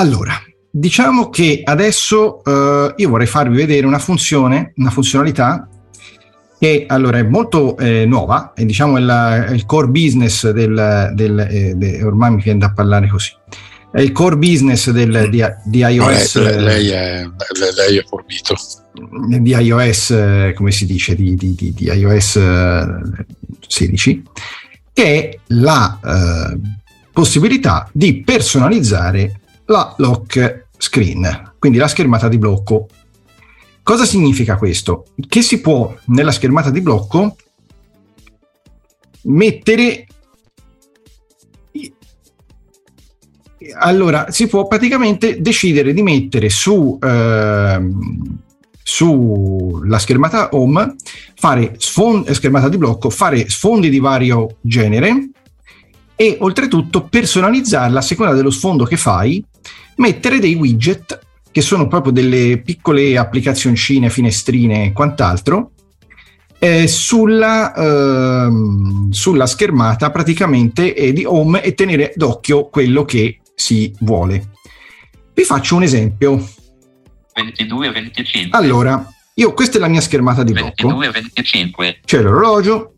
Allora, diciamo che adesso eh, io vorrei farvi vedere una funzione, una funzionalità che allora è molto eh, nuova, è diciamo il, il core business del, del eh, de, ormai mi viene da parlare così. È il core business del, di, di, iOS. No, lei, lei, è, lei è forbito. Di iOS, eh, come si dice, di, di, di iOS 16, eh, che è la eh, possibilità di personalizzare la lock screen, quindi la schermata di blocco Cosa significa questo? Che si può nella schermata di blocco mettere allora si può praticamente decidere di mettere su eh, sulla schermata home fare sfond- schermata di blocco fare sfondi di vario genere e oltretutto personalizzarla a seconda dello sfondo che fai mettere dei widget che sono proprio delle piccole applicazioncine, finestrine e quant'altro, eh, sulla, eh, sulla, schermata praticamente eh, di home e tenere d'occhio quello che si vuole. Vi faccio un esempio. 22 25. Allora, io questa è la mia schermata di 22 blocco. 25. C'è l'orologio.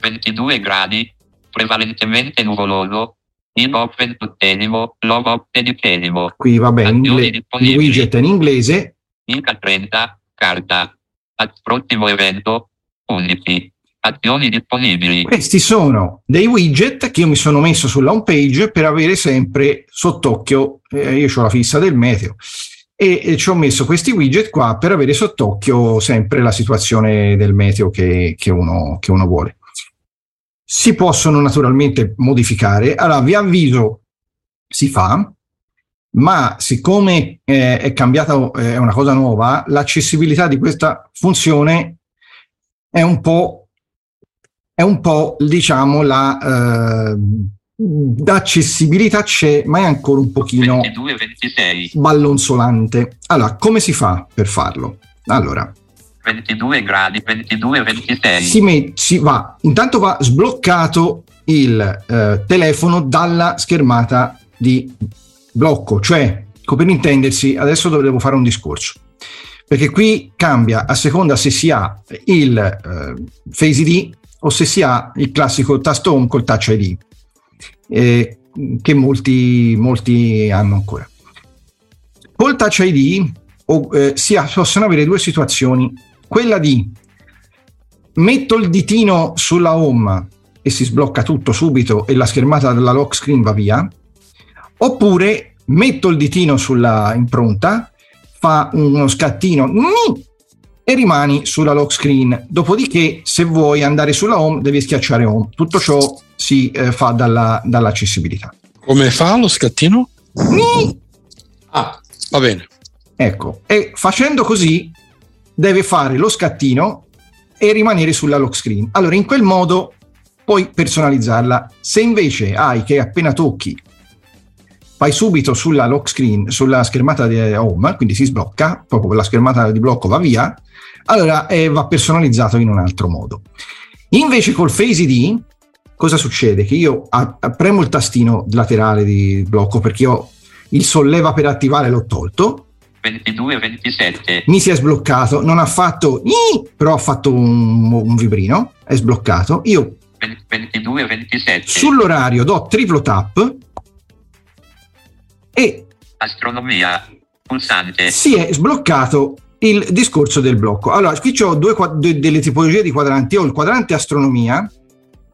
22 gradi, prevalentemente nuvoloso, in open tuttenimo, log up editenimo. Qui va bene, il widget è in inglese. Inca 30, carta. Prossimo evento, 11. Azioni disponibili. Questi sono dei widget che io mi sono messo sulla home page per avere sempre sott'occhio, eh, io ho la fissa del meteo, e, e, ci ho messo questi widget qua per avere sott'occhio sempre la situazione del meteo che, che, uno, che uno vuole si possono naturalmente modificare. Allora, vi avviso, si fa, ma siccome eh, è cambiata, eh, è una cosa nuova, l'accessibilità di questa funzione è un po', è un po' diciamo, la... Eh, d'accessibilità c'è, ma è ancora un pochino 22, 26. ballonzolante. Allora, come si fa per farlo? Allora, 22 gradi, 22, 26. Si, met, si va, intanto va sbloccato il eh, telefono dalla schermata di blocco, cioè, per intendersi, adesso dovevo fare un discorso, perché qui cambia a seconda se si ha il eh, Face ID o se si ha il classico tasto home col Touch ID, eh, che molti, molti hanno ancora. Col Touch ID o, eh, si ha, possono avere due situazioni quella di metto il ditino sulla home e si sblocca tutto subito e la schermata della lock screen va via, oppure metto il ditino sulla impronta, fa uno scattino e rimani sulla lock screen. Dopodiché, se vuoi andare sulla home, devi schiacciare home. Tutto ciò si eh, fa dalla, dall'accessibilità. Come fa lo scattino? Ah, va bene. Ecco, e facendo così deve fare lo scattino e rimanere sulla lock screen. Allora, in quel modo puoi personalizzarla. Se invece hai che appena tocchi vai subito sulla lock screen, sulla schermata di home, quindi si sblocca, proprio la schermata di blocco va via, allora eh, va personalizzato in un altro modo. Invece col Face ID, cosa succede? Che io a, a, premo il tastino laterale di blocco perché ho il solleva per attivare l'ho tolto, 22, 27. Mi si è sbloccato, non ha fatto, però ha fatto un, un vibrino, è sbloccato. Io 22, 27. Sull'orario do triplo tap e astronomia pulsante. Si è sbloccato il discorso del blocco. Allora, qui ho due, due, delle tipologie di quadranti. Ho il quadrante astronomia.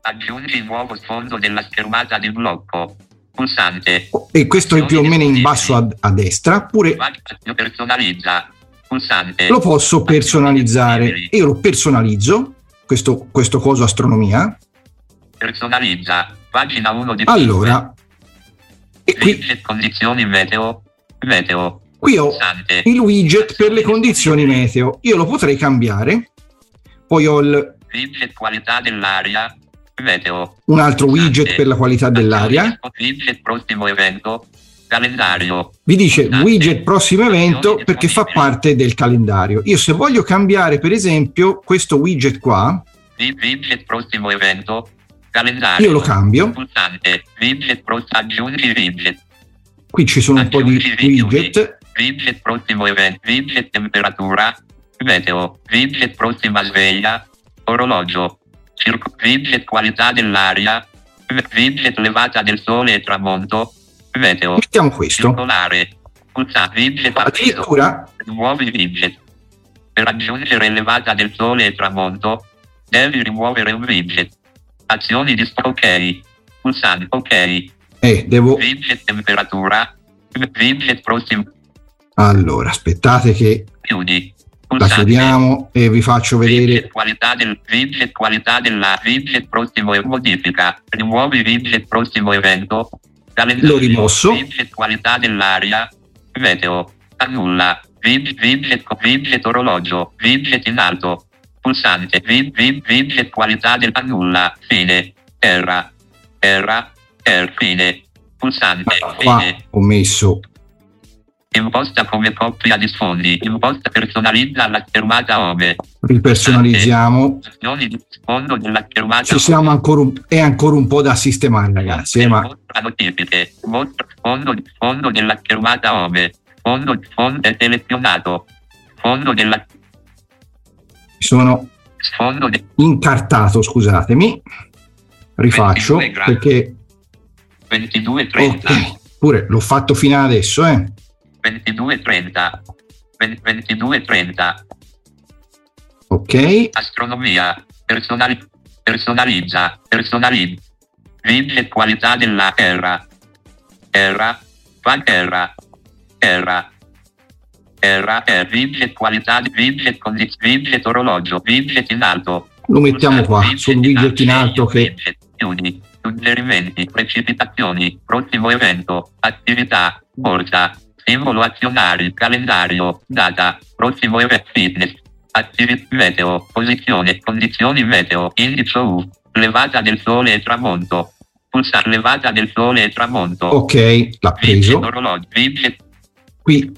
Aggiungi il nuovo sfondo della schermata del blocco pulsante. E questo è più o meno in basso a, a destra. Pure personalizza. Pulsante. Lo posso personalizzare. Io lo personalizzo. Questo, questo coso astronomia. Personalizza. Pagina 1 di Allora. E qui, condizioni meteo. Meteo. Qui ho pulsante. il widget per le condizioni meteo. Io lo potrei cambiare. Poi ho il widget qualità dell'aria Meteo. Un altro widget per la qualità dell'aria. Widget prossimo evento. Calendario. Vi dice widget prossimo evento perché fa parte del calendario. Io se voglio cambiare per esempio questo widget qua. Widget prossimo evento. Calendario. Io lo cambio. Qui ci sono un po' di widget. Widget prossimo evento, widget temperatura, meteo, widget prossima sveglia, orologio, circo, widget qualità dell'aria, widget levata del sole e tramonto, meteo. Mettiamo questo. Circolare, pulsante, widget Addirittura nuovi widget. Per aggiungere levata del sole e tramonto, devi rimuovere un widget. Azioni di ok. Pulsante ok. Eh, devo... Widget temperatura. Widget prossimo. Allora, aspettate che Chiudi. La chiudiamo e vi faccio vedere. Widget qualità del widget qualità della widget prossimo e modifica. Rimuovi widget prossimo evento. Calendario. L'ho rimosso. Widget qualità dell'aria. Meteo. Annulla. Widget, widget, widget orologio. Widget in alto. Pulsante. Wid, wid, widget qualità del annulla. Fine. Erra. Erra. Er. Fine. Pulsante. Qua Fine. ho messo Imposta come coppia di sfondi. Imposta personalizza la schermata home. ripersonalizziamo. Azioni di sfondo della schermata Ci siamo ancora un, è ancora un po' da sistemare, ragazzi. eh, ma notifiche. Mostra sfondo, sfondo della schermata home. Fondo, fondo è selezionato. Fondo della sono sfondo de, incartato, scusatemi. Rifaccio 22 gradi. perché 22.30. ok, pure l'ho fatto fino ad adesso, eh. 22.30. 22.30. Ok, Astronomia. Personali- personalizza. Personalizza. Widget qualità della terra. Terra. Terra. Terra. Terra. Er. Widget qualità di widget condiz- widget orologio. Widget in alto. lo mettiamo qua sul widget in alto che. Suggerimenti. Precipitazioni. Prossimo evento. Attività. Borsa. Simbolo azionari. Calendario. Data. Prossimo evento. Fitness. Attività. Meteo. Posizione. Condizioni meteo. Indice U. Levata del sole e tramonto. Pulsare levata del sole e tramonto. ok, l'ha Widget preso. orologio. Widget Qui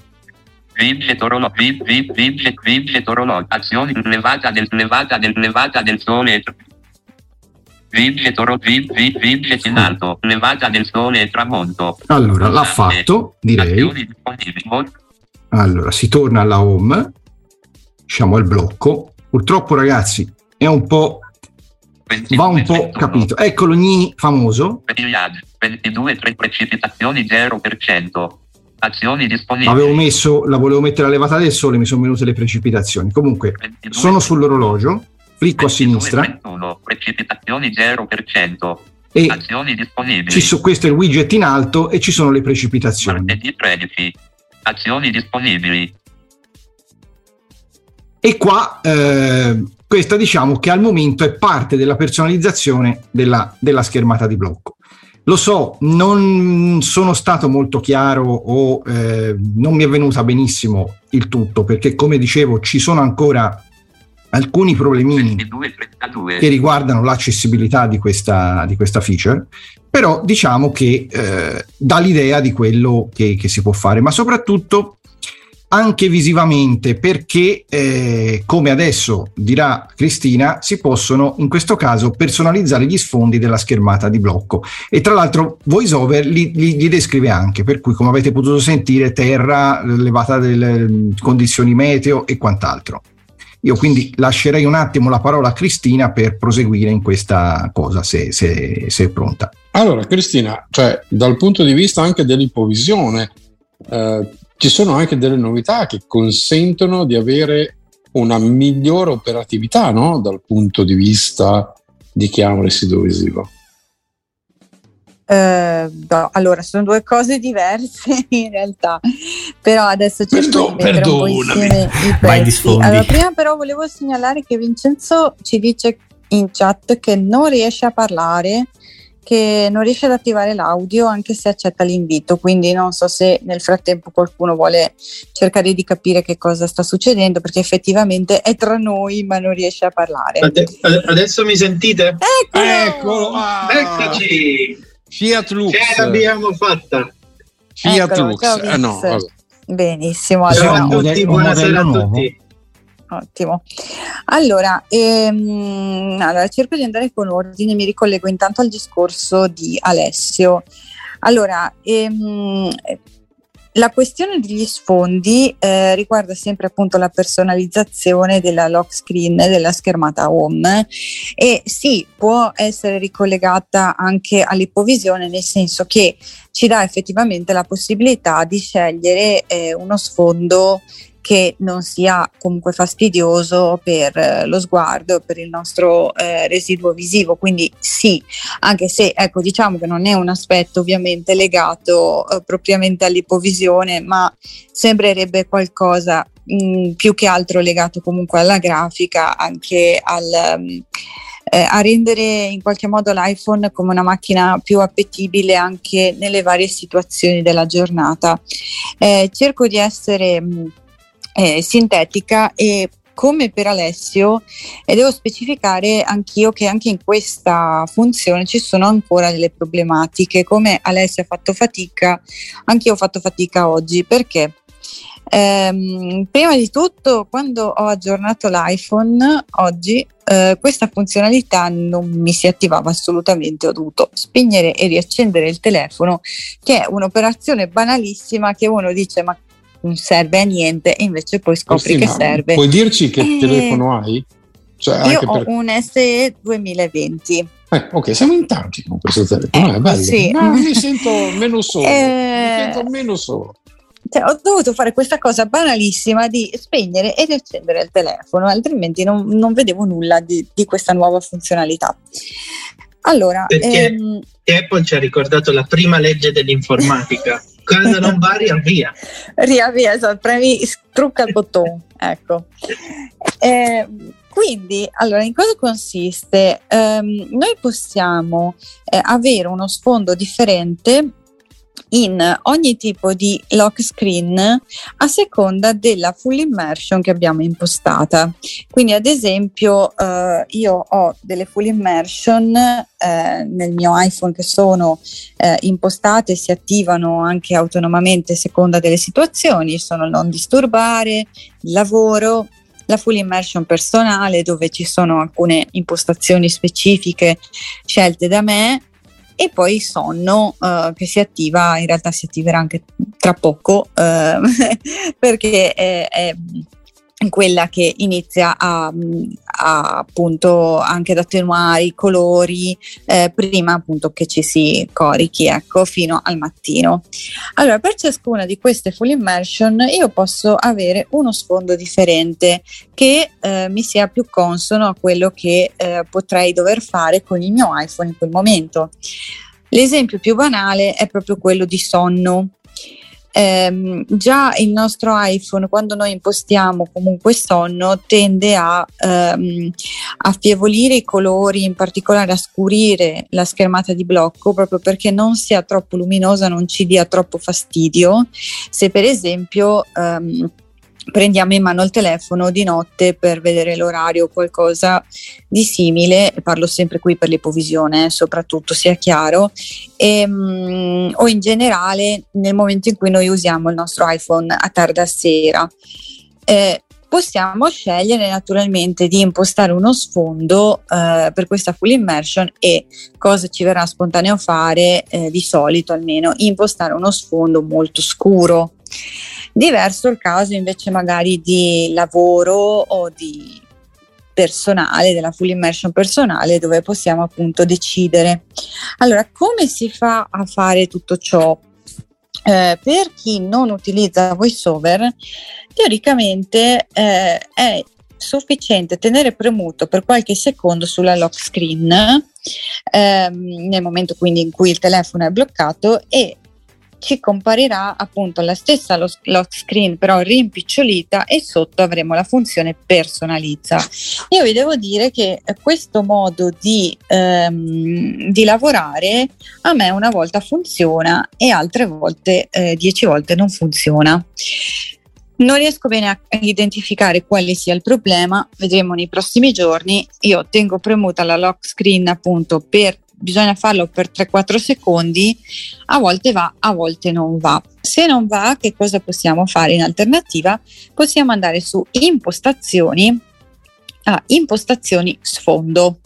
Widget orologio, wi- wi- widget, widget orologio, azioni levata del, levata del, levata del sole, e tra- widget oro, wi- wi- widget in alto, levata del sole e tramonto. allora l'ha fatto, direi. Allora, si torna alla home, diciamo al blocco. Purtroppo, ragazzi, è un po' va un po' 22, capito. Eccolo Gni famoso. Triage, 22, 3 precipitazioni 0%. Azioni disponibili. Avevo messo, la volevo mettere a levata del sole, mi sono venute le precipitazioni. Comunque, 22, sono sull'orologio, clicco a 22, sinistra 31, precipitazioni 0%. e Azioni disponibili. ci so- questo è il widget in alto e ci sono le precipitazioni. Martedì 13. Azioni disponibili. E qua eh, questa diciamo che al momento è parte della personalizzazione della, della schermata di blocco. Lo so, non sono stato molto chiaro o eh, non mi è venuta benissimo il tutto perché come dicevo ci sono ancora alcuni problemini 22, 32. che riguardano l'accessibilità di questa, di questa feature, però diciamo che eh, dà l'idea di quello che, che si può fare, ma soprattutto anche visivamente perché eh, come adesso dirà Cristina si possono in questo caso personalizzare gli sfondi della schermata di blocco e tra l'altro VoiceOver li, li, li descrive anche per cui come avete potuto sentire terra, levata delle condizioni meteo e quant'altro io quindi lascerei un attimo la parola a Cristina per proseguire in questa cosa se, se, se è pronta Allora, Cristina, cioè, dal punto di vista anche dell'ipovisione, eh, ci sono anche delle novità che consentono di avere una migliore operatività no? dal punto di vista di chi ha un residuo visivo. Eh, no, allora, sono due cose diverse in realtà, però adesso cerco Perdo- di mettere un po' perdonami. insieme i pezzi. Allora, prima però volevo segnalare che Vincenzo ci dice in chat che non riesce a parlare, che non riesce ad attivare l'audio anche se accetta l'invito, quindi non so se nel frattempo qualcuno vuole cercare di capire che cosa sta succedendo, perché effettivamente è tra noi ma non riesce a parlare. Ade- ade- Adesso mi sentite? Eccolo! Eccolo! ah! Eccoci! Fiat Lux! Ce l'abbiamo fatta! Fiat Eccolo, Lux! Eh, no, vabbè. Benissimo, Ciao, Ciao allora, a tutti, buonasera a tutti! Ottimo. Allora, ehm, allora, cerco di andare con ordine, mi ricollego intanto al discorso di Alessio. Allora, ehm, la questione degli sfondi eh, riguarda sempre appunto la personalizzazione della lock screen della schermata home e sì, può essere ricollegata anche all'ipovisione nel senso che ci dà effettivamente la possibilità di scegliere eh, uno sfondo che non sia comunque fastidioso per eh, lo sguardo, per il nostro eh, residuo visivo. Quindi sì, anche se ecco, diciamo che non è un aspetto ovviamente legato eh, propriamente all'ipovisione, ma sembrerebbe qualcosa mh, mm, più che altro legato comunque alla grafica, anche al... Um, eh, a rendere in qualche modo l'iPhone come una macchina più appetibile anche nelle varie situazioni della giornata. Eh, cerco di essere mh, mm, eh, sintetica e come per Alessio e devo specificare anch'io che anche in questa funzione ci sono ancora delle problematiche. Come Alessio ha fatto fatica anch'io ho fatto fatica oggi perché ehm, prima di tutto quando ho aggiornato l'iPhone oggi eh, questa funzionalità non mi si attivava assolutamente ho dovuto spegnere e riaccendere il telefono che è un'operazione banalissima che uno dice ma non serve a niente e invece poi scopri che serve. Puoi dirci che eh, telefono hai? Cioè, io ho per... un SE 2020. Eh, ok, siamo in tanti con questo telefono, eh, è bello. Sì. No, mi sento meno solo. Eh, mi sento meno solo. Cioè, ho dovuto fare questa cosa banalissima di spegnere e riaccendere il telefono, altrimenti non, non vedevo nulla di, di, questa nuova funzionalità. Allora, perché ehm, Apple ci ha ricordato la prima legge dell'informatica. Quando non va, riavvia. riavvia, esatto, premi, trucca il bottone, ecco. Eh, quindi, allora, in cosa consiste? Um, noi possiamo eh, avere uno sfondo differente in ogni tipo di lock screen a seconda della full immersion che abbiamo impostata. Quindi ad esempio eh, io ho delle full immersion eh, nel mio iPhone che sono eh, impostate si attivano anche autonomamente a seconda delle situazioni, sono non disturbare, il lavoro, la full immersion personale dove ci sono alcune impostazioni specifiche scelte da me e poi sonno uh, che si attiva, in realtà si attiverà anche tra poco uh, perché è, è quella che inizia a, a, appunto anche ad attenuare i colori eh, prima appunto che ci si corichi ecco fino al mattino. Allora per ciascuna di queste full immersion io posso avere uno sfondo differente che eh, mi sia più consono a quello che eh, potrei dover fare con il mio iPhone in quel momento. L'esempio più banale è proprio quello di sonno eh, già il nostro iPhone quando noi impostiamo comunque sonno tende a ehm, affievolire i colori, in particolare a scurire la schermata di blocco proprio perché non sia troppo luminosa, non ci dia troppo fastidio. Se per esempio ehm, prendiamo in mano il telefono di notte per vedere l'orario o qualcosa di simile, parlo sempre qui per l'ipovisione, eh, soprattutto sia chiaro, e, um, o in generale nel momento in cui noi usiamo il nostro iPhone a tarda sera. Eh, possiamo scegliere naturalmente di impostare uno sfondo eh, per questa full immersion e cosa ci verrà spontaneo fare eh, di solito almeno impostare uno sfondo molto scuro Diverso il caso invece magari di lavoro o di personale, della full immersion personale, dove possiamo appunto decidere. Allora, come si fa a fare tutto ciò? Eh, per chi non utilizza VoiceOver, teoricamente eh, è sufficiente tenere premuto per qualche secondo sulla lock screen ehm, nel momento quindi in cui il telefono è bloccato e ci comparirà appunto la stessa lock screen però rimpicciolita e sotto avremo la funzione personalizza. Io vi devo dire che questo modo di, ehm, di lavorare a me una volta funziona e altre volte, eh, dieci volte non funziona. Non riesco bene a identificare quale sia il problema, vedremo nei prossimi giorni. Io tengo premuta la lock screen appunto per bisogna farlo per 3-4 secondi, a volte va, a volte non va. Se non va, che cosa possiamo fare in alternativa? Possiamo andare su impostazioni, ah, impostazioni sfondo.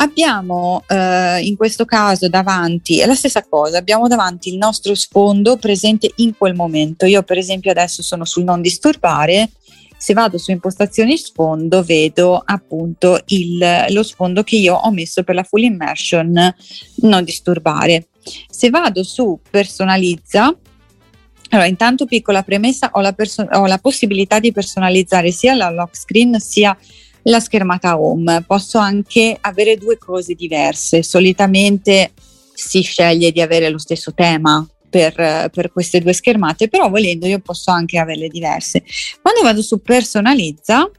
Abbiamo eh, in questo caso davanti, è la stessa cosa, abbiamo davanti il nostro sfondo presente in quel momento. Io per esempio adesso sono sul non disturbare, se vado su impostazioni sfondo vedo appunto il, lo sfondo che io ho messo per la full immersion non disturbare. Se vado su personalizza, allora, intanto piccola premessa, ho la, perso- ho la, possibilità di personalizzare sia la lock screen sia la schermata home. Posso anche avere due cose diverse. Solitamente si sceglie di avere lo stesso tema per, per queste due schermate, però volendo io posso anche averle diverse. Quando vado su personalizza,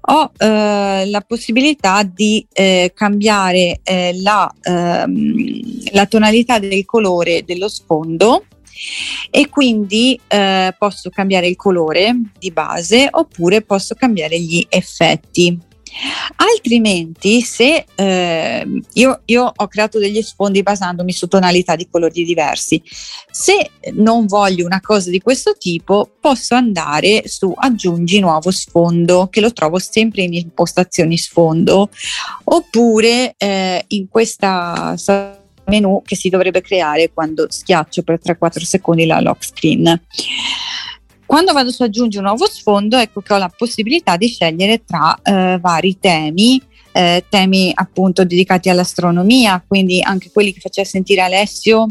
ho eh, la possibilità di eh, cambiare eh, la, ehm, la, tonalità del colore dello sfondo e quindi eh, posso cambiare il colore di base oppure posso cambiare gli effetti. Altrimenti, se eh, io, io, ho creato degli sfondi basandomi su tonalità di colori diversi, se non voglio una cosa di questo tipo, posso andare su aggiungi nuovo sfondo, che lo trovo sempre in impostazioni sfondo, oppure eh, in questa menu che si dovrebbe creare quando schiaccio per 3-4 secondi la lock screen. Quando vado su aggiungi un nuovo sfondo, ecco che ho la possibilità di scegliere tra eh, vari temi, eh, temi appunto dedicati all'astronomia, quindi anche quelli che faceva sentire Alessio,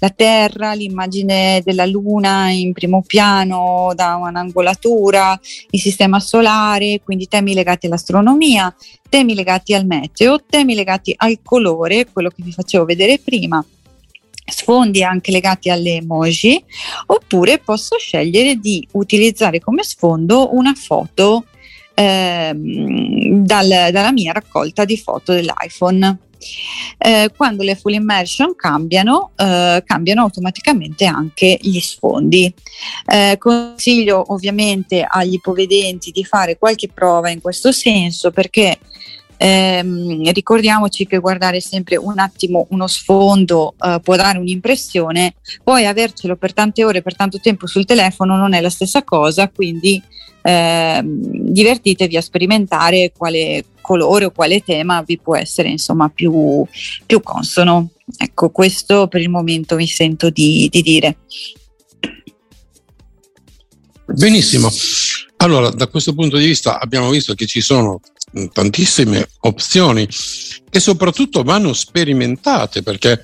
la Terra, l'immagine della Luna in primo piano da un'angolatura, il sistema solare, quindi temi legati all'astronomia, temi legati al meteo, temi legati al colore, quello che vi facevo vedere prima sfondi anche legati alle emoji oppure posso scegliere di utilizzare come sfondo una foto ehm, dal, dalla mia raccolta di foto dell'iPhone. Eh, quando le full immersion cambiano, eh, cambiano automaticamente anche gli sfondi. Eh, consiglio ovviamente agli ipovedenti di fare qualche prova in questo senso perché Ehm, ricordiamoci che guardare sempre un attimo uno sfondo eh, può dare un'impressione, poi avercelo per tante ore, per tanto tempo sul telefono non è la stessa cosa, quindi ehm, divertitevi a sperimentare quale colore o quale tema vi può essere insomma più, più consono. Ecco, questo per il momento mi sento di, di dire. Benissimo. Allora, da questo punto di vista abbiamo visto che ci sono tantissime opzioni e soprattutto vanno sperimentate perché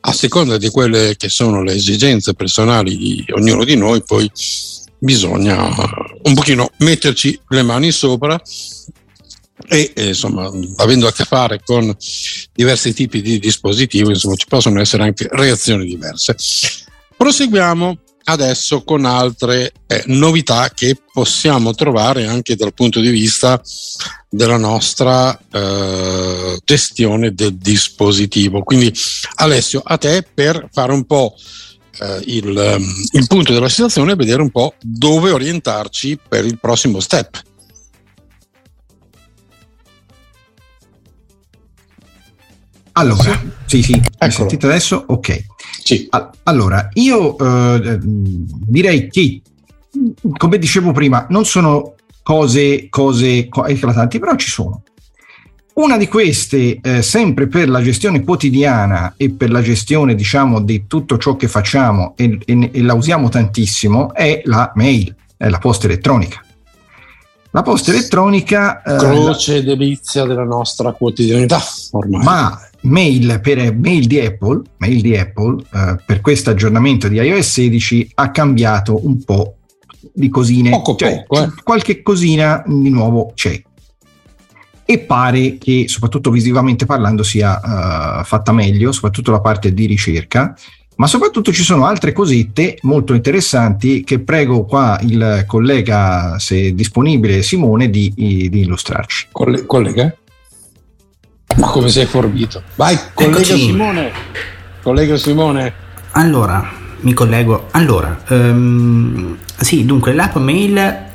a seconda di quelle che sono le esigenze personali di ognuno di noi poi bisogna un pochino metterci le mani sopra e eh, insomma avendo a che fare con diversi tipi di dispositivi insomma ci possono essere anche reazioni diverse. Proseguiamo adesso con altre eh, novità che possiamo trovare anche dal punto di vista della nostra eh, gestione del dispositivo. Quindi Alessio, a te per fare un po' eh, il, il punto della situazione e vedere un po' dove orientarci per il prossimo step. Allora, sì, sì, mi sentite adesso? Ok. Sì. Allora, io eh, direi che, come dicevo prima, non sono cose, cose eclatanti, però ci sono. Una di queste, eh, sempre per la gestione quotidiana e per la gestione, diciamo, di tutto ciò che facciamo e, e, e la usiamo tantissimo, è la mail, è la posta elettronica. La posta elettronica... Eh, Croce la... delizia della nostra quotidianità, ormai. Ma mail, per, mail di Apple, mail di Apple eh, per questo aggiornamento di iOS 16 ha cambiato un po' di cosine. Poco, cioè, poco, eh. Qualche cosina di nuovo c'è. E pare che, soprattutto visivamente parlando, sia uh, fatta meglio, soprattutto la parte di ricerca, ma soprattutto ci sono altre cosette molto interessanti che prego qua il collega, se disponibile, Simone, di, di illustrarci. Coll- collega? Ma come sei forbito? Vai, collega Eccoci. Simone. Collega Simone. Allora, mi collego. Allora, um, sì, dunque l'app mail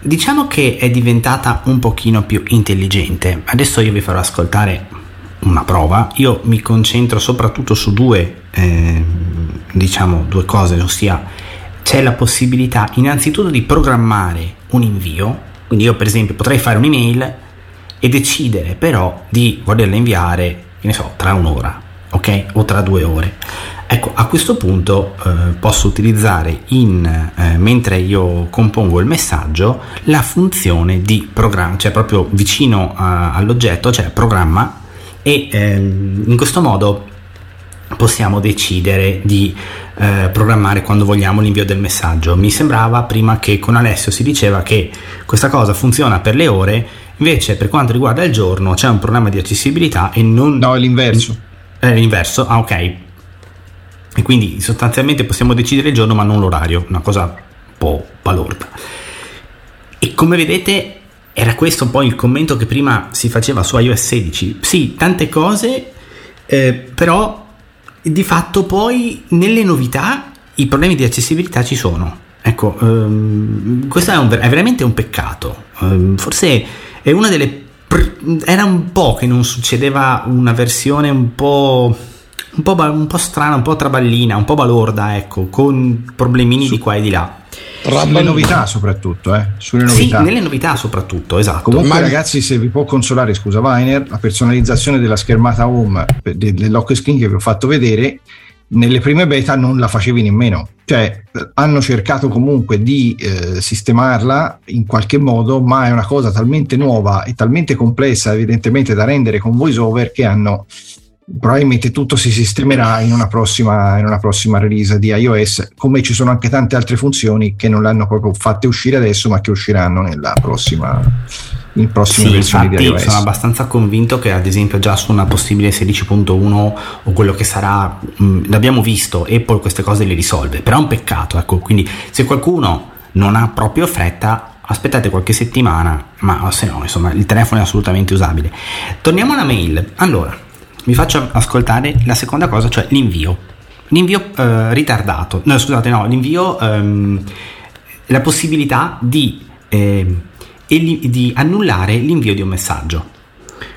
diciamo che è diventata un pochino più intelligente. Adesso io vi farò ascoltare una prova. Io mi concentro soprattutto su due, eh, diciamo, due cose, ossia c'è la possibilità innanzitutto di programmare un invio. Quindi io per esempio potrei fare un'email e decidere però di volerla inviare, che ne so, tra un'ora, ok? O tra due ore. Ecco, a questo punto eh, posso utilizzare in, eh, mentre io compongo il messaggio la funzione di programma, cioè proprio vicino a, all'oggetto, cioè programma, e ehm, in questo modo possiamo decidere di eh, programmare quando vogliamo l'invio del messaggio. Mi sembrava prima che con Alessio si diceva che questa cosa funziona per le ore, invece per quanto riguarda il giorno c'è un problema di accessibilità e non... No, è l'inverso. È l'inverso, ah ok, e quindi sostanzialmente possiamo decidere il giorno ma non l'orario, una cosa un po' balorda. E come vedete era questo un po' il commento che prima si faceva su iOS 16. Sì, tante cose, eh, però di fatto poi nelle novità i problemi di accessibilità ci sono. Ecco, ehm, questo è, un, è, veramente un peccato. Um, forse è una delle... Pr- era un po' che non succedeva una versione un po' un po', un po', strana, un po' traballina, un po' balorda, ecco, con problemini Su, di qua e di là. Sulle novità soprattutto, eh? Sulle novità. Sì, nelle novità soprattutto, esatto. Comunque Ma... ragazzi, se vi può consolare, scusa Weiner, la personalizzazione della schermata home dell'lock screen che vi ho fatto vedere, nelle prime beta non la facevi nemmeno. Cioè, hanno cercato comunque di eh, sistemarla in qualche modo, ma è una cosa talmente nuova e talmente complessa, evidentemente, da rendere con voiceover che hanno probabilmente tutto si sistemerà in una, prossima, in una prossima release di iOS, come ci sono anche tante altre funzioni che non l'hanno proprio fatte uscire adesso, ma che usciranno nella prossima, in prossime sì, versioni di iOS. Sono abbastanza convinto che, ad esempio, già su una possibile 16.1 o quello che sarà, mh, l'abbiamo visto, Apple queste cose le risolve. Però è un peccato, ecco. Quindi, se qualcuno non ha proprio fretta, aspettate qualche settimana, ma se no, insomma, il telefono è assolutamente usabile. Torniamo alla mail. Allora vi faccio ascoltare la seconda cosa, cioè l'invio. L'invio eh, ritardato, no scusate, no, l'invio, ehm, la possibilità di, eh, di annullare l'invio di un messaggio.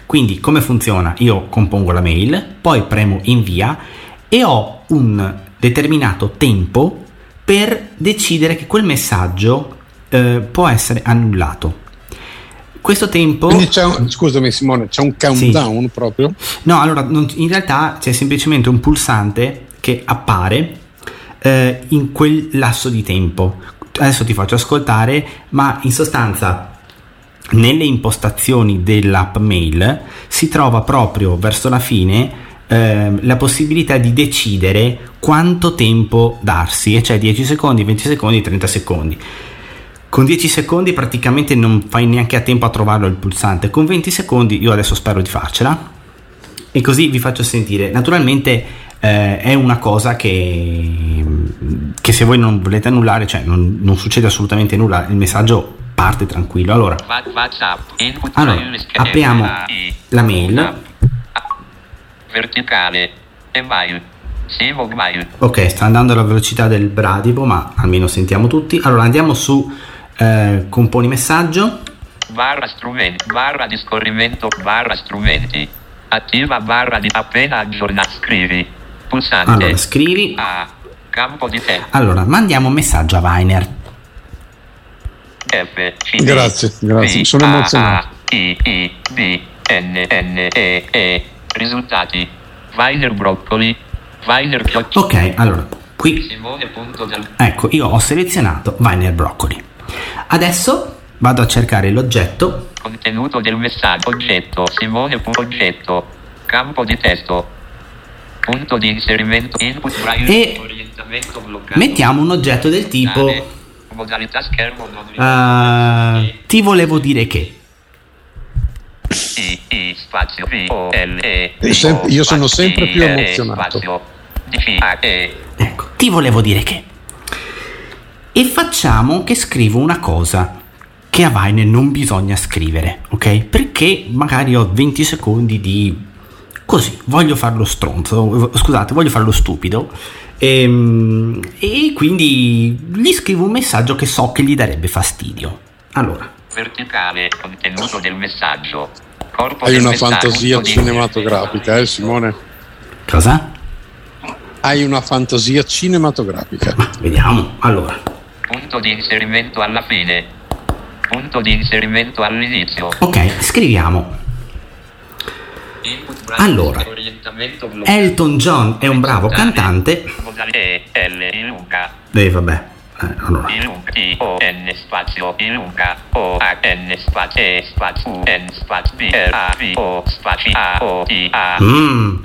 Quindi come funziona? Io compongo la mail, poi premo invia e ho un determinato tempo per decidere che quel messaggio eh, può essere annullato questo tempo. Quindi c'è un, scusami Simone, c'è un countdown sì. proprio? No, allora in realtà c'è semplicemente un pulsante che appare eh, in quel lasso di tempo. Adesso ti faccio ascoltare, ma in sostanza nelle impostazioni dell'app mail si trova proprio verso la fine eh, la possibilità di decidere quanto tempo darsi, e cioè 10 secondi, 20 secondi, 30 secondi. Con 10 secondi praticamente non fai neanche a tempo a trovarlo il pulsante, con 20 secondi io adesso spero di farcela e così vi faccio sentire. Naturalmente eh, è una cosa che, che, se voi non volete annullare, cioè non, non, succede assolutamente nulla, il messaggio parte tranquillo. Allora, allora apriamo la mail. Verticale e vai. Ok, sta andando alla velocità del bradipo, ma almeno sentiamo tutti. Allora andiamo su eh, componi messaggio. Barra strumenti, barra di scorrimento, barra strumenti. Attiva barra di appena aggiornata. Scrivi. Pulsante. Allora, scrivi. A. Campo di te. Allora, mandiamo un messaggio a Weiner. F, C, grazie, grazie, B, sono emozionato. A, I, I, B, N, N, E, E. Risultati. Weiner Broccoli. Weiner Ok, allora, qui. Ecco, io ho selezionato Weiner Broccoli. Adesso vado a cercare l'oggetto. Contenuto del messaggio. Oggetto. Simone. Oggetto. Campo di testo. Punto di inserimento. Input braille. E orientamento bloccato. mettiamo un oggetto del tipo. Modalità schermo. Uh, ti volevo dire che. E, io sono sempre più emozionato. Ecco, ti volevo dire che e facciamo che scrivo una cosa che a Vine non bisogna scrivere, ok? Perché magari ho 20 secondi di così, voglio farlo stronzo, scusate, voglio farlo stupido e, ehm, e quindi gli scrivo un messaggio che so che gli darebbe fastidio. Allora, verticale contenuto del messaggio. Corpo Hai una fantasia cinematografica, eh Simone? Cosa? Hai una fantasia cinematografica. Vediamo, allora punto di inserimento alla fine. Punto di inserimento all'inizio. Ok, scriviamo. Allora. Elton John è un bravo cantante. Eh, vabbè. Eh, allora. E Mm.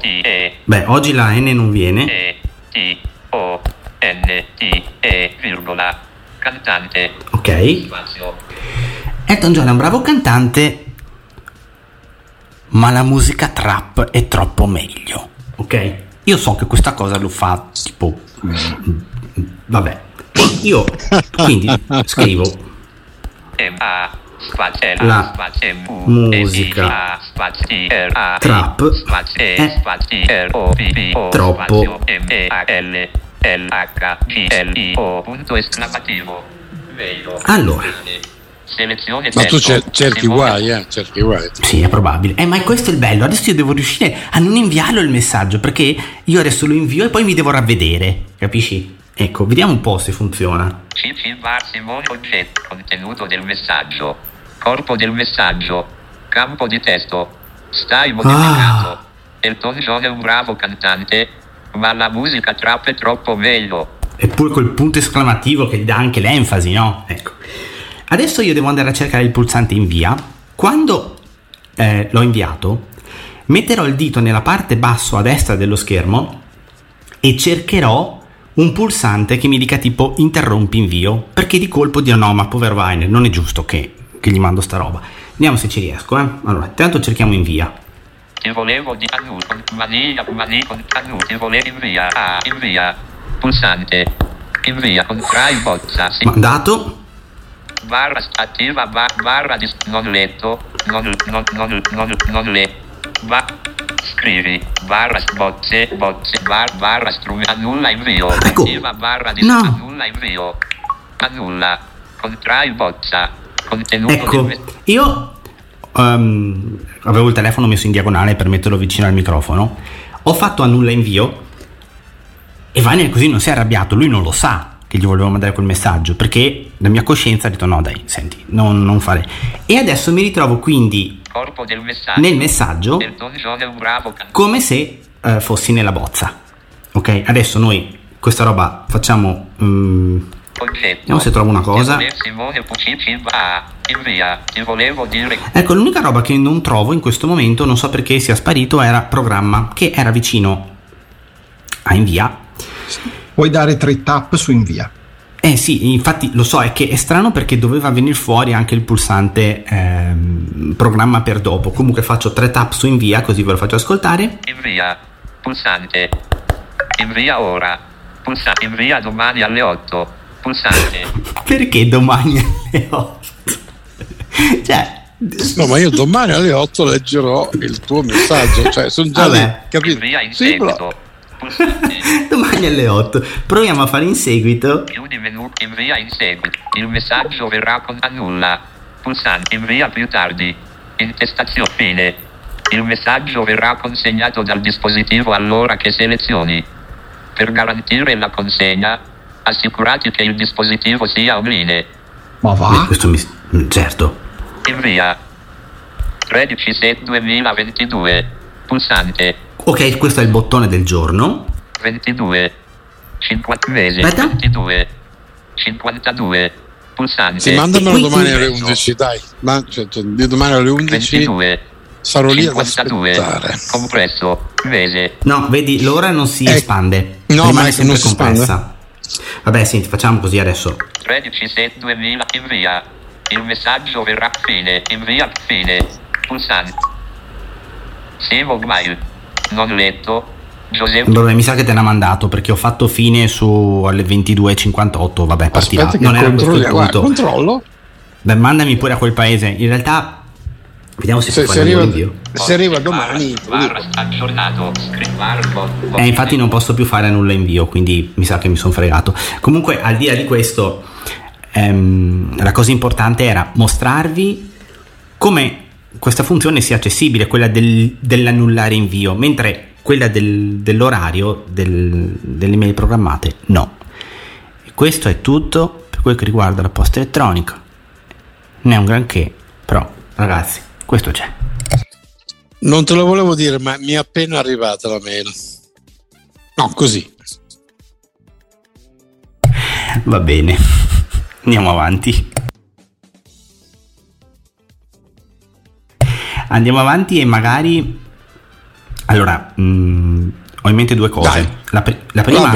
E Beh, oggi la N non viene. E T O N T E virgola cantante Ok. Elton John è un bravo cantante, ma la musica trap è troppo meglio. Ok? Io so che questa cosa lo fa tipo. Vabbè. Io quindi scrivo La musica trap è troppo Allora. Selezione Ma tu cer- cerchi guai, eh? Cerchi guai. Sì, è probabile. Eh, ma è questo il bello. Adesso io devo riuscire a non inviarlo il messaggio perché io adesso lo invio e poi mi devo ravvedere. Capisci? Ecco, vediamo un po' se funziona. CC bar Simone oggetto contenuto del messaggio corpo del messaggio campo di testo stai modificato Ah. Elton John è un bravo cantante ma la musica trap è troppo meglio Eppure col punto esclamativo che gli dà anche l'enfasi, no? Ecco. Adesso io devo andare a cercare il pulsante invia. Quando eh, l'ho inviato, metterò il dito nella parte basso a destra dello schermo e cercherò un pulsante che mi dica tipo interrompi invio, perché di colpo dirò no, ma povero Weiner, non è giusto che, che gli mando sta roba. Vediamo se ci riesco, eh. Allora, intanto cerchiamo invia. ti volevo di annu con mania mani con annu ti volevo invia ah, invia pulsante invia con try bozza sì. Mandato. Barra attiva ba- barra di non letto non non non non non le ba- scrivi barra bozze bozze bar barra strumento annulla invio Ecco. attiva barra di No. annulla invio annulla contrai bozza contenuto Ecco, me- io ehm, avevo il telefono messo in diagonale per metterlo vicino al microfono. Ho fatto annulla invio e Vania così non si è arrabbiato. Lui non lo sa che gli volevo mandare quel messaggio perché la mia coscienza ha detto no dai, senti, non, non fare. E adesso mi ritrovo quindi corpo del messaggio nel messaggio come se eh, fossi nella bozza. Ok, adesso noi questa roba facciamo... oggetto vediamo se trovo una cosa. Ecco, l'unica roba che non trovo in questo momento, non so perché sia sparito, era programma, che era vicino a invia. Puoi dare tre tap su invia. Eh sì, infatti lo so, è che è strano perché doveva venire fuori anche il pulsante ehm, programma per dopo. Comunque faccio tre tap su invia, così ve lo faccio ascoltare. Invia. Pulsante. Invia ora. Pulsante. Invia domani alle 8. Pulsante. Perché domani alle 8? cioè, No, ma io domani alle 8 leggerò il tuo messaggio. Cioè, sono già Vabbè. lì, capito? Invia in Sì, però- seguito. Pulsante. domani alle 8. Proviamo a fare in seguito. Chiudi menu. Invia in seguito. Il messaggio verrà con annulla. Pulsante. Invia più tardi. Intestazione. Fine. Il messaggio verrà consegnato dal dispositivo all'ora che selezioni. Per garantire la consegna, assicurati che il dispositivo sia online. Ma Eh, va? Questo mi... Certo. Invia. 13 set 2022. Pulsante. Ok, questo è il bottone del giorno. 22. 50 mesi. Aspetta. 22. 52. Pulsante. Sì, mandamelo domani alle 11, dai. Ma, cioè, cioè, di domani alle 11 22. sarò lì ad 52. aspettare. Compresso. Mese. No, vedi, l'ora non si Eh, espande. no, rimane ma è sempre non compressa. Vabbè, senti, facciamo così adesso. 13 set 2000. Invia. Il messaggio verrà fine. Invia fine. Pulsante. Save mail. Non letto. Giuseppe. Vabbè, mi sa che te l'ha mandato perché ho fatto fine su alle 22.58. Vabbè, partirà. Non era questo il punto. controllo. Beh, mandami pure a quel paese. In realtà, vediamo se, Se, si se fa arriva, l'invio. se arriva domani, aggiornato. Eh, infatti non posso più fare nulla invio, quindi mi sa che mi sono fregato. Comunque, al di là di questo, ehm, la cosa importante era mostrarvi come questa funzione sia accessibile, quella del- dell'annullare invio, mentre quella del- dell'orario del- delle mail programmate no. E questo è tutto per quel che riguarda la posta elettronica. Ne è un granché, però ragazzi, questo c'è. Non te lo volevo dire, ma mi è appena arrivata la mail. No, così. Va bene, andiamo avanti. Andiamo avanti e magari... Allora, mh, mm, ho in mente due cose. La, pr- la, prima,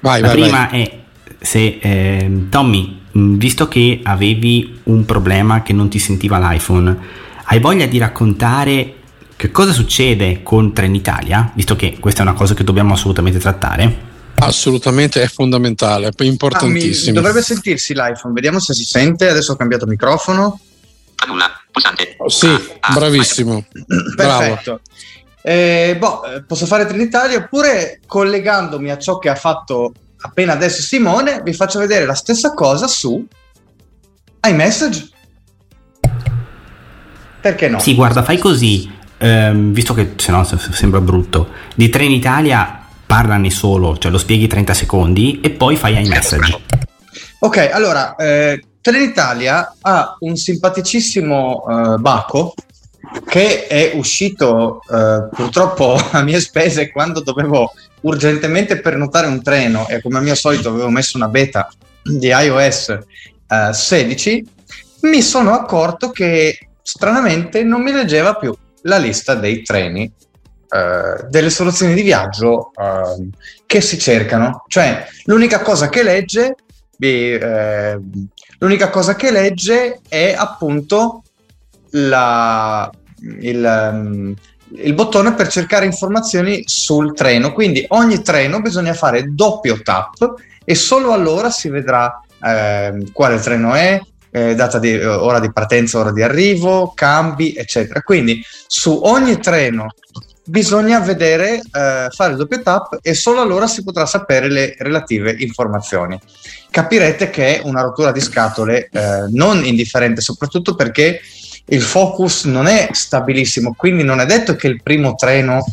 vai, la vai, prima vai. è se eh, Tommy, mm, visto che avevi un problema che non ti sentiva l'iPhone, hai voglia di raccontare che cosa succede con Trenitalia, visto che questa è una cosa che dobbiamo assolutamente trattare? Assolutamente è fondamentale, è importantissimo. Ah, dovrebbe sentirsi l'iPhone, vediamo se si sente. Adesso ho cambiato microfono. Nulla, pulsante. Oh, sì, ah, bravissimo. Perfetto. Eh, boh, eh, posso fare Trenitalia oppure collegandomi a ciò che ha fatto appena adesso Simone, vi faccio vedere la stessa cosa su iMessage. Perché no? Sì, guarda, fai così, ehm, visto che se no sembra brutto. Di Trenitalia parlane solo, cioè lo spieghi 30 secondi e poi fai iMessage. Ok, allora, eh, Trenitalia ha un simpaticissimo uh, Baco che è uscito uh, purtroppo a mie spese quando dovevo urgentemente prenotare un treno e come al mio solito avevo messo una beta di iOS uh, eh, 16, mi sono accorto che stranamente non mi leggeva più la lista dei treni Uh, delle soluzioni di viaggio uh, che si cercano. Cioè, l'unica cosa che legge, eh, l'unica cosa che legge è appunto la, il, um, il bottone per cercare informazioni sul treno. Quindi ogni treno bisogna fare doppio tap e solo allora si vedrà eh, quale treno è, eh, data di ora di partenza, ora di arrivo, cambi, eccetera. Quindi su ogni treno bisogna vedere, eh, fare il doppio tap e solo allora si potrà sapere le relative informazioni. Capirete che è una rottura di scatole eh, non indifferente, soprattutto perché il focus non è stabilissimo, quindi non è detto che il primo treno,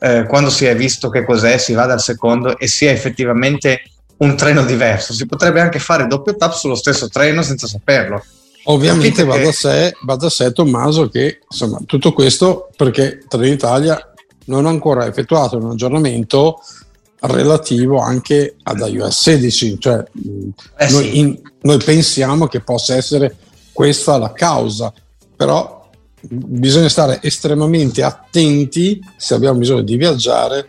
eh, quando si è visto che cos'è, si vada al secondo e sia effettivamente un treno diverso. Si potrebbe anche fare doppio tap sullo stesso treno senza saperlo. Ovviamente va, da sé, va da sé Tommaso che insomma tutto questo perché Trenitalia non ha ancora effettuato un aggiornamento relativo anche ad iOS 16, cioè eh noi, sì. in, noi pensiamo che possa essere questa la causa, però bisogna stare estremamente attenti se abbiamo bisogno di viaggiare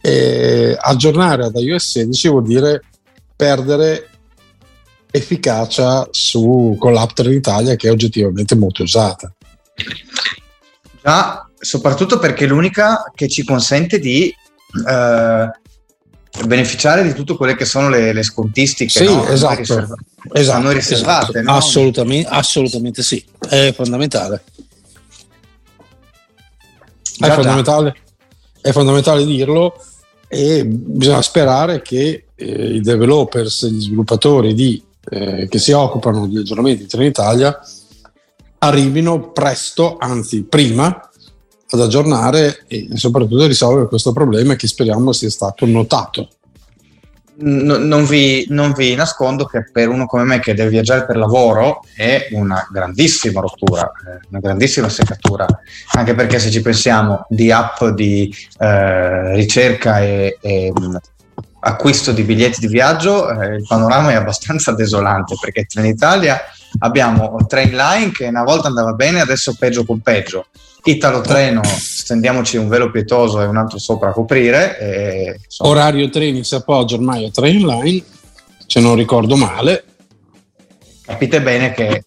e aggiornare ad iOS 16 vuol dire perdere efficacia su, con l'app Trenitalia che è oggettivamente molto usata. Già, soprattutto perché è l'unica che ci consente di eh, beneficiare di tutte quelle che sono le, le scontistiche sì, no? esatto, riserva- esatto, riservate. Esatto. No? Assolutamente, assolutamente sì, è fondamentale. Già, è, fondamentale è fondamentale dirlo e bisogna sperare che eh, i developers, gli sviluppatori di, eh, che si occupano di aggiornamenti di Trenitalia arrivino presto, anzi prima, ad aggiornare e soprattutto risolvere questo problema che speriamo sia stato notato. No, non, vi, non, vi, nascondo che per uno come me che deve viaggiare per lavoro è una grandissima rottura, eh, una grandissima seccatura, anche perché se ci pensiamo di app di eh, ricerca e, e acquisto di biglietti di viaggio, eh, il panorama è abbastanza desolante perché in Italia abbiamo Trainline che una volta andava bene, adesso peggio con peggio. Italo Treno, stendiamoci un velo pietoso e un altro sopra a coprire. E, Orario treni si appoggia ormai a Trainline, se non ricordo male. Capite bene che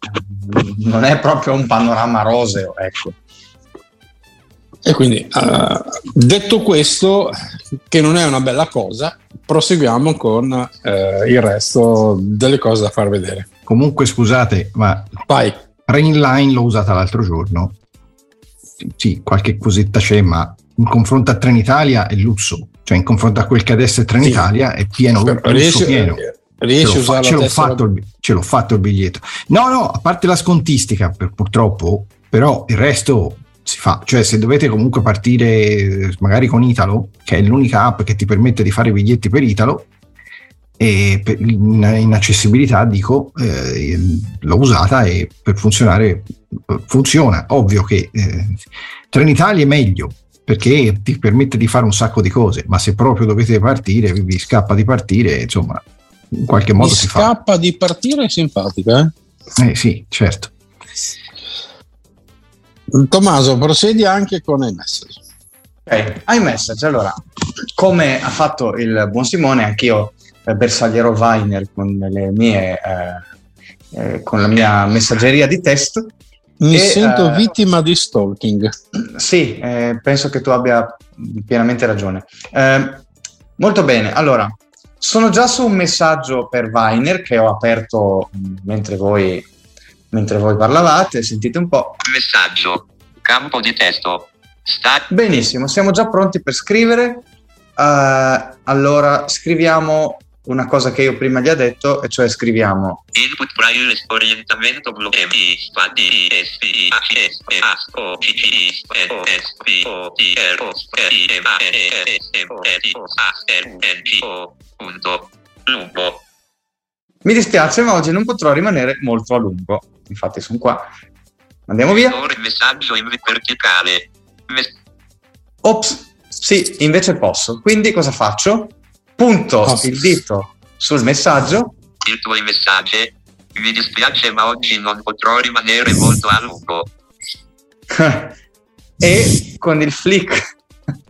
non è proprio un panorama roseo, ecco. E quindi, uh, detto questo, che non è una bella cosa, proseguiamo con uh, il resto delle cose da far vedere. Comunque, scusate, ma Vai. Rainline l'ho usata l'altro giorno. Sì, qualche cosetta c'è, ma in confronto a Trenitalia è lusso. Cioè, in confronto a quel che adesso è Trenitalia sì. è pieno, Però, riesci, pieno. Riesci a usare ce l'ho, fatto il, ce l'ho fatto il biglietto. No, no, a parte la scontistica, per, purtroppo, però il resto si fa, cioè se dovete comunque partire magari con Italo, che è l'unica app che ti permette di fare biglietti per Italo, e per- in, in accessibilità dico eh, l'ho usata e per funzionare eh, funziona ovvio che eh, Trenitalia è meglio perché ti permette di fare un sacco di cose ma se proprio dovete partire vi, vi scappa di partire insomma in qualche modo Mi si fa scappa di partire è simpatica. Eh? eh sì certo Tommaso, procedi anche con i messaggi. Ok, iMessage. Allora, come ha fatto il buon Simone, anch'io eh, bersaglierò Viner con le mie eh, eh, con la mia messaggeria di test. Mi E, sento eh, vittima di stalking. Sì, eh, penso che tu abbia pienamente ragione. Eh, molto bene, allora, sono già su un messaggio per Viner che ho aperto mh, mentre voi, mentre voi parlavate, sentite un po'. Messaggio. Campo di testo. Sta- Benissimo, siamo già pronti per scrivere. Eh, allora, scriviamo una cosa che io prima gli ho detto, e cioè scriviamo Input prior orientamento spadi sp o t r o e s o e o a r u n g o punto lungo Mi dispiace, ma oggi non potrò rimanere molto a lungo. Infatti, sono qua. Andiamo via. Messaggio in verticale Ops, sì, invece posso. Quindi cosa faccio? Punto Oh. il dito sul messaggio. il tuo messaggio mi dispiace ma oggi non potrò rimanere molto a lungo e con il flick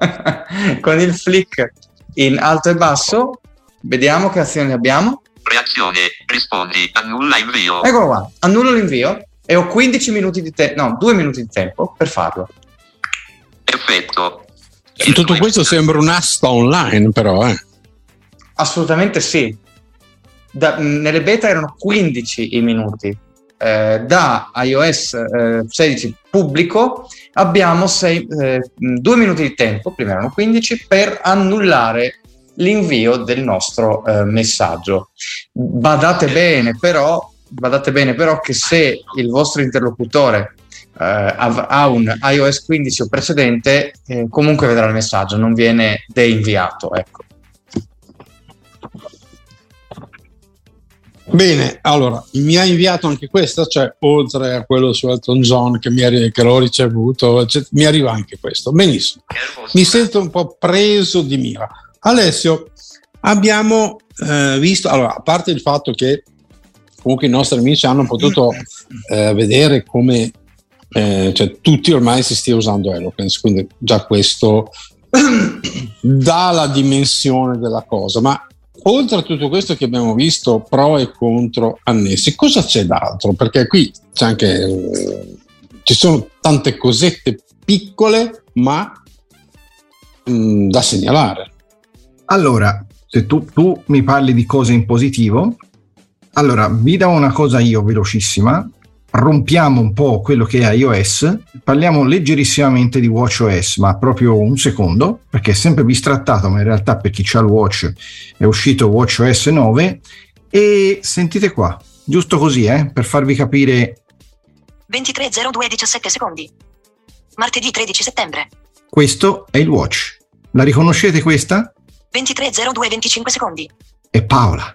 con il flick in alto e basso vediamo che azioni abbiamo reazione rispondi annulla invio eccolo qua annullo l'invio e ho 15 minuti di tempo no 2 minuti di tempo per farlo. Effetto E tutto questo sembra un'asta online, però, eh. assolutamente sì. Da- nelle beta erano 15 i minuti. Eh, da iOS eh, 16 pubblico abbiamo 2 minuti di tempo prima erano 15 per annullare l'invio del nostro eh, messaggio badate bene però badate bene però che se il vostro interlocutore eh, ha, ha un iOS 15 o precedente eh, comunque vedrà il messaggio non viene deinviato ecco Bene, allora mi ha inviato anche questa, cioè oltre a quello su Elton John che, mi arri- che l'ho ricevuto, cioè, mi arriva anche questo. Benissimo, mi sento un po' preso di mira. Alessio, abbiamo eh, visto, allora, a parte il fatto che comunque i nostri amici hanno potuto eh, vedere come eh, cioè, tutti ormai si stia usando Eloquence, quindi già questo dà la dimensione della cosa, ma oltre a tutto questo che abbiamo visto, pro e contro annessi, cosa c'è d'altro? Perché qui c'è anche, eh, ci sono tante cosette piccole, ma mh, da segnalare. Allora, se tu, tu mi parli di cose in positivo, allora vi do una cosa io velocissima, rompiamo un po' quello che è iOS, parliamo leggerissimamente di WatchOS, ma proprio un secondo, perché è sempre bistrattato, ma in realtà per chi ha il Watch è uscito WatchOS 9 e sentite qua, giusto così, eh, per farvi capire 2302 17 secondi. Martedì 13 settembre. questo è il Watch. La riconoscete questa? 2302 25 secondi. È Paola.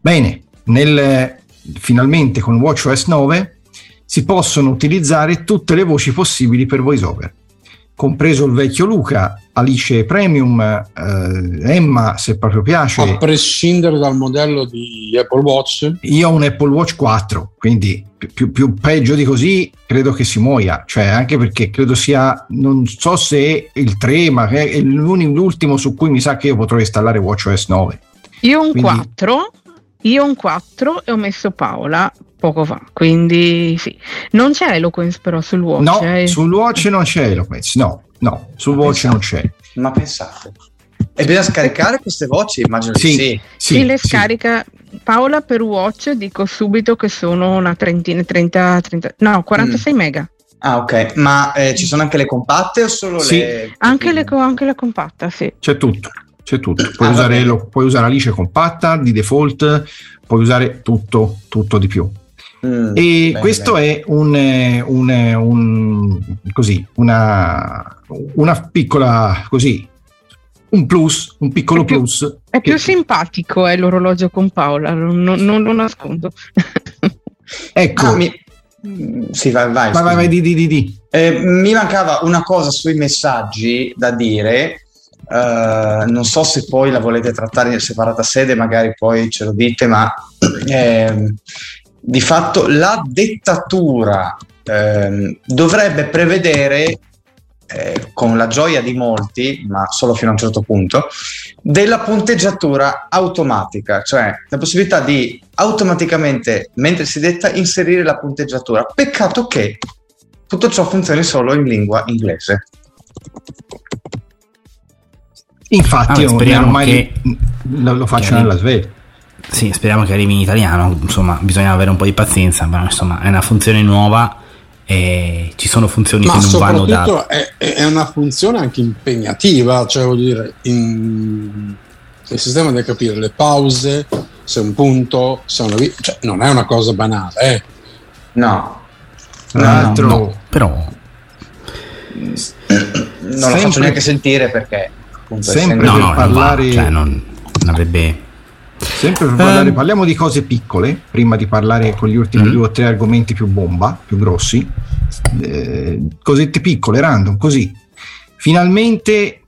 Bene, nel, finalmente con WatchOS 9 si possono utilizzare tutte le voci possibili per VoiceOver, compreso il vecchio Luca, Alice Premium, eh, Emma se proprio piace. A prescindere dal modello di Apple Watch, Io ho un Apple Watch 4, quindi più, più- peggio di così credo che si muoia, cioè anche perché credo sia, non so se il 3, ma è l'ultimo su cui mi sa che io potrò installare WatchOS 9. Io ho un Quindi- 4, io ho un 4 e ho messo Paola poco fa, quindi sì. Non c'è Eloquence però sul watch. No, eh. sul Watch non c'è Eloquence, no, no, sul Watch non c'è. ma pensate e bisogna scaricare queste voci immagino Sì. sì Sì, Sì, le sì. scarica Paola per watch dico subito che sono una trentina, 30, 30 no, 46 Mm. mega. ah ok ma eh, ci sono anche le compatte o solo Sì. le Anche, le, anche la compatta, sì. C'è tutto, c'è tutto. Puoi, Ah, usare, lo- puoi usare Alice compatta di default, puoi usare tutto, tutto di più. Mm, E bene, questo bene. è un, eh, un, eh, un- così, una, una piccola così, un plus, un piccolo plus. È più che- simpatico è l'orologio con Paola, non, non- lo nascondo. Ecco, Ah, mi- Sì, vai, vai. vai, vai, vai, di, di, di, di. Eh, mi mancava una cosa sui messaggi da dire. eh, non so se poi la volete trattare in separata sede, magari poi ce lo dite, ma ehm, di fatto la dettatura ehm, dovrebbe prevedere, eh, con la gioia di molti, ma solo fino a un certo punto, della punteggiatura automatica, cioè la possibilità di automaticamente, mentre si detta, inserire la punteggiatura. Peccato che tutto ciò funzioni solo in lingua inglese. Infatti, Vabbè, io speriamo ormai che- lo, lo faccio che- nella Sve. Sì, speriamo che arrivi in italiano, insomma, bisogna avere un po' di pazienza, però insomma è una funzione nuova e ci sono funzioni Ma che non vanno da... soprattutto è, è una funzione anche impegnativa, cioè vuol dire, in- il sistema deve capire le pause, se un punto, se una cioè, non è una cosa banale, eh. No, Tra No, no, l'altro, No, però non lo Sempre- faccio neanche sentire perché appunto Sempre no, per no, non parlare- va, cioè non, non avrebbe... sempre per parlare, Ehm. parliamo di cose piccole, prima di parlare con gli ultimi Mm. due o tre argomenti più bomba, più grossi. Eh, cosette piccole, random, così. Finalmente,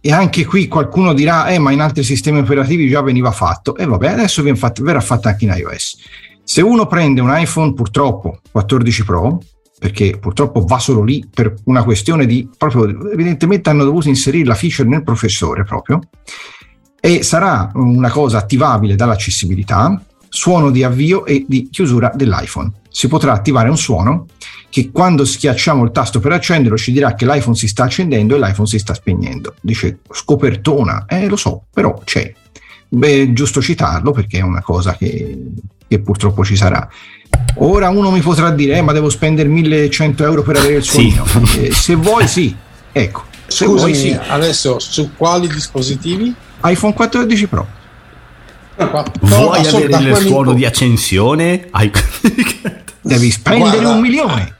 e anche qui qualcuno dirà, eh, ma in altri sistemi operativi già veniva fatto. E vabbè, adesso viene fatto- verrà fatto anche in iOS. Se uno prende un iPhone, purtroppo 14 Pro, perché purtroppo va solo lì per una questione di proprio evidentemente hanno dovuto inserire la feature nel processore proprio e sarà una cosa attivabile dall'accessibilità suono di avvio e di chiusura dell'iPhone si potrà attivare un suono che quando schiacciamo il tasto per accenderlo ci dirà che l'iPhone si sta accendendo e l'iPhone si sta spegnendo dice scopertona eh lo so però c'è Beh, è giusto citarlo perché è una cosa che, che purtroppo ci sarà Ora uno mi potrà dire, eh, ma devo spendere 1100 euro per avere il Sì. suonino. Eh, se vuoi, sì. Ecco, se Scusami, vuoi, sì. adesso su quali dispositivi? iPhone 14 Pro. Vuoi da solo- da avere il suono di accensione? Hai- Devi spendere Guarda. un milione.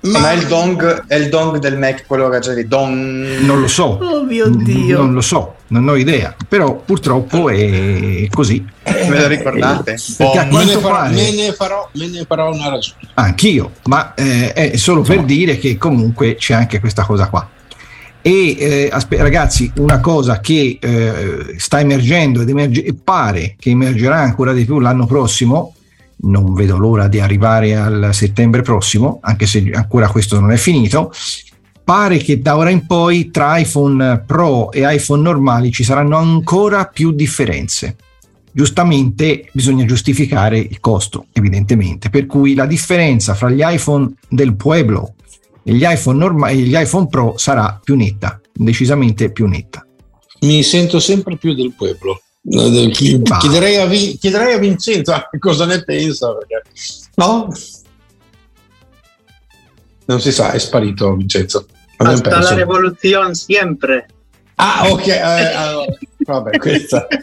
Ma è il dong, è il dong del Mac, quello che c'è lì. Dong. Non lo so. Oh mio Dio. Non lo so, non ho idea. Però purtroppo è così. Me lo ricordate? A me, ne farò, pare- me ne farò- me ne farò una ragione. Anch'io, ma eh, è solo per dire che comunque c'è anche questa cosa qua. E eh, aspe- ragazzi, una cosa che eh, sta emergendo ed emerge- e pare che emergerà ancora di più l'anno prossimo, non vedo l'ora di arrivare al settembre prossimo, anche se ancora questo non è finito. Pare che da ora in poi tra iPhone Pro e iPhone normali ci saranno ancora più differenze giustamente bisogna giustificare il costo, evidentemente, per cui la differenza fra gli iPhone del Pueblo gli iPhone, norma- gli iPhone Pro sarà più netta, decisamente più netta. Mi sento sempre più del pueblo. Eh, Chiederei a, Vi- chiederei a Vincenzo anche cosa ne pensa. Perché... No? Non si sa, è sparito Vincenzo. Abbiamo Hasta la perso. revoluzione sempre. Ah, ok. eh, allora, vabbè, questa.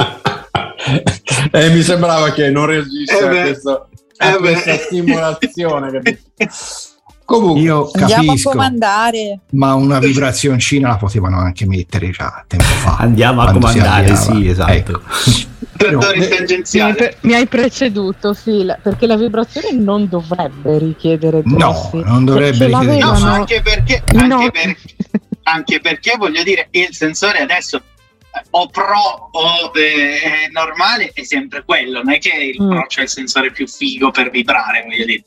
Eh, mi sembrava che non reagisse Eh a, questo- Eh questa stimolazione. capito? Comunque, Io Andiamo a capisco, comandare. ma una vibrazioncina la potevano anche mettere già tempo fa. Andiamo a comandare, sì, esatto. Ecco. Trattori Mi pre- mi hai preceduto, sì, la- perché la vibrazione non dovrebbe richiedere No, grossi. non dovrebbe richiedere No, anche perché, No. anche, per- anche perché voglio dire, il sensore adesso o pro o eh, normale è sempre quello, non è che il Mm. pro c'è il sensore più figo per vibrare, voglio dire.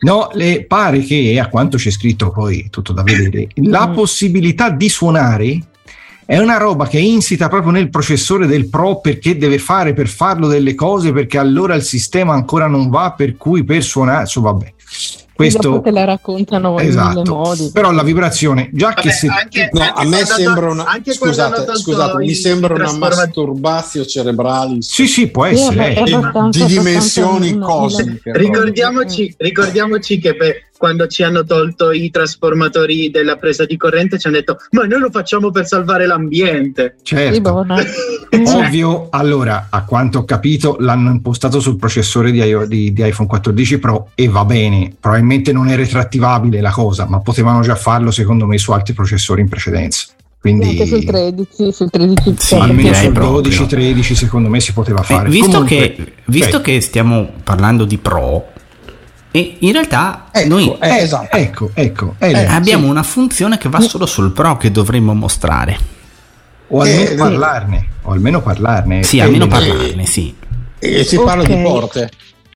No, le pare che a quanto c'è scritto poi tutto da vedere, la Mm. possibilità di suonare è una roba che è insita proprio nel processore del Pro perché deve fare per farlo delle cose perché allora il sistema ancora non va per cui per suonare, insomma vabbè. Questo te la raccontano in mille esatto. modi. Però la vibrazione, già Vabbè, che se anche- No, anche a me sembra una. anche Scusate, scusate, mi sembra una masturbatio cerebrale Sì, sì, può essere. eh. di dimensioni cosmiche. Ricordiamoci, ricordiamoci che per, quando ci hanno tolto i trasformatori della presa di corrente ci hanno detto ma noi lo facciamo per salvare l'ambiente. Certo. Ovvio, allora, a quanto ho capito, l'hanno impostato sul processore di, di- di iPhone 14 Pro e va bene. Probabilmente non è retrattivabile la cosa, ma potevano già farlo secondo me su altri processori in precedenza. Quindi Anche sul 13, sul 13 Sì, almeno sul proprio. 12-13 secondo me si poteva Eh, fare. visto Comunque, che, visto che stiamo parlando di Pro, e in realtà Ecco, noi eh, eh, esatto. ecco, ecco, eh, Eh, abbiamo una funzione che va solo sul Pro che dovremmo mostrare. o almeno eh, parlarne, o almeno parlarne. Sì, almeno parlarne, sì. E si parla di porte.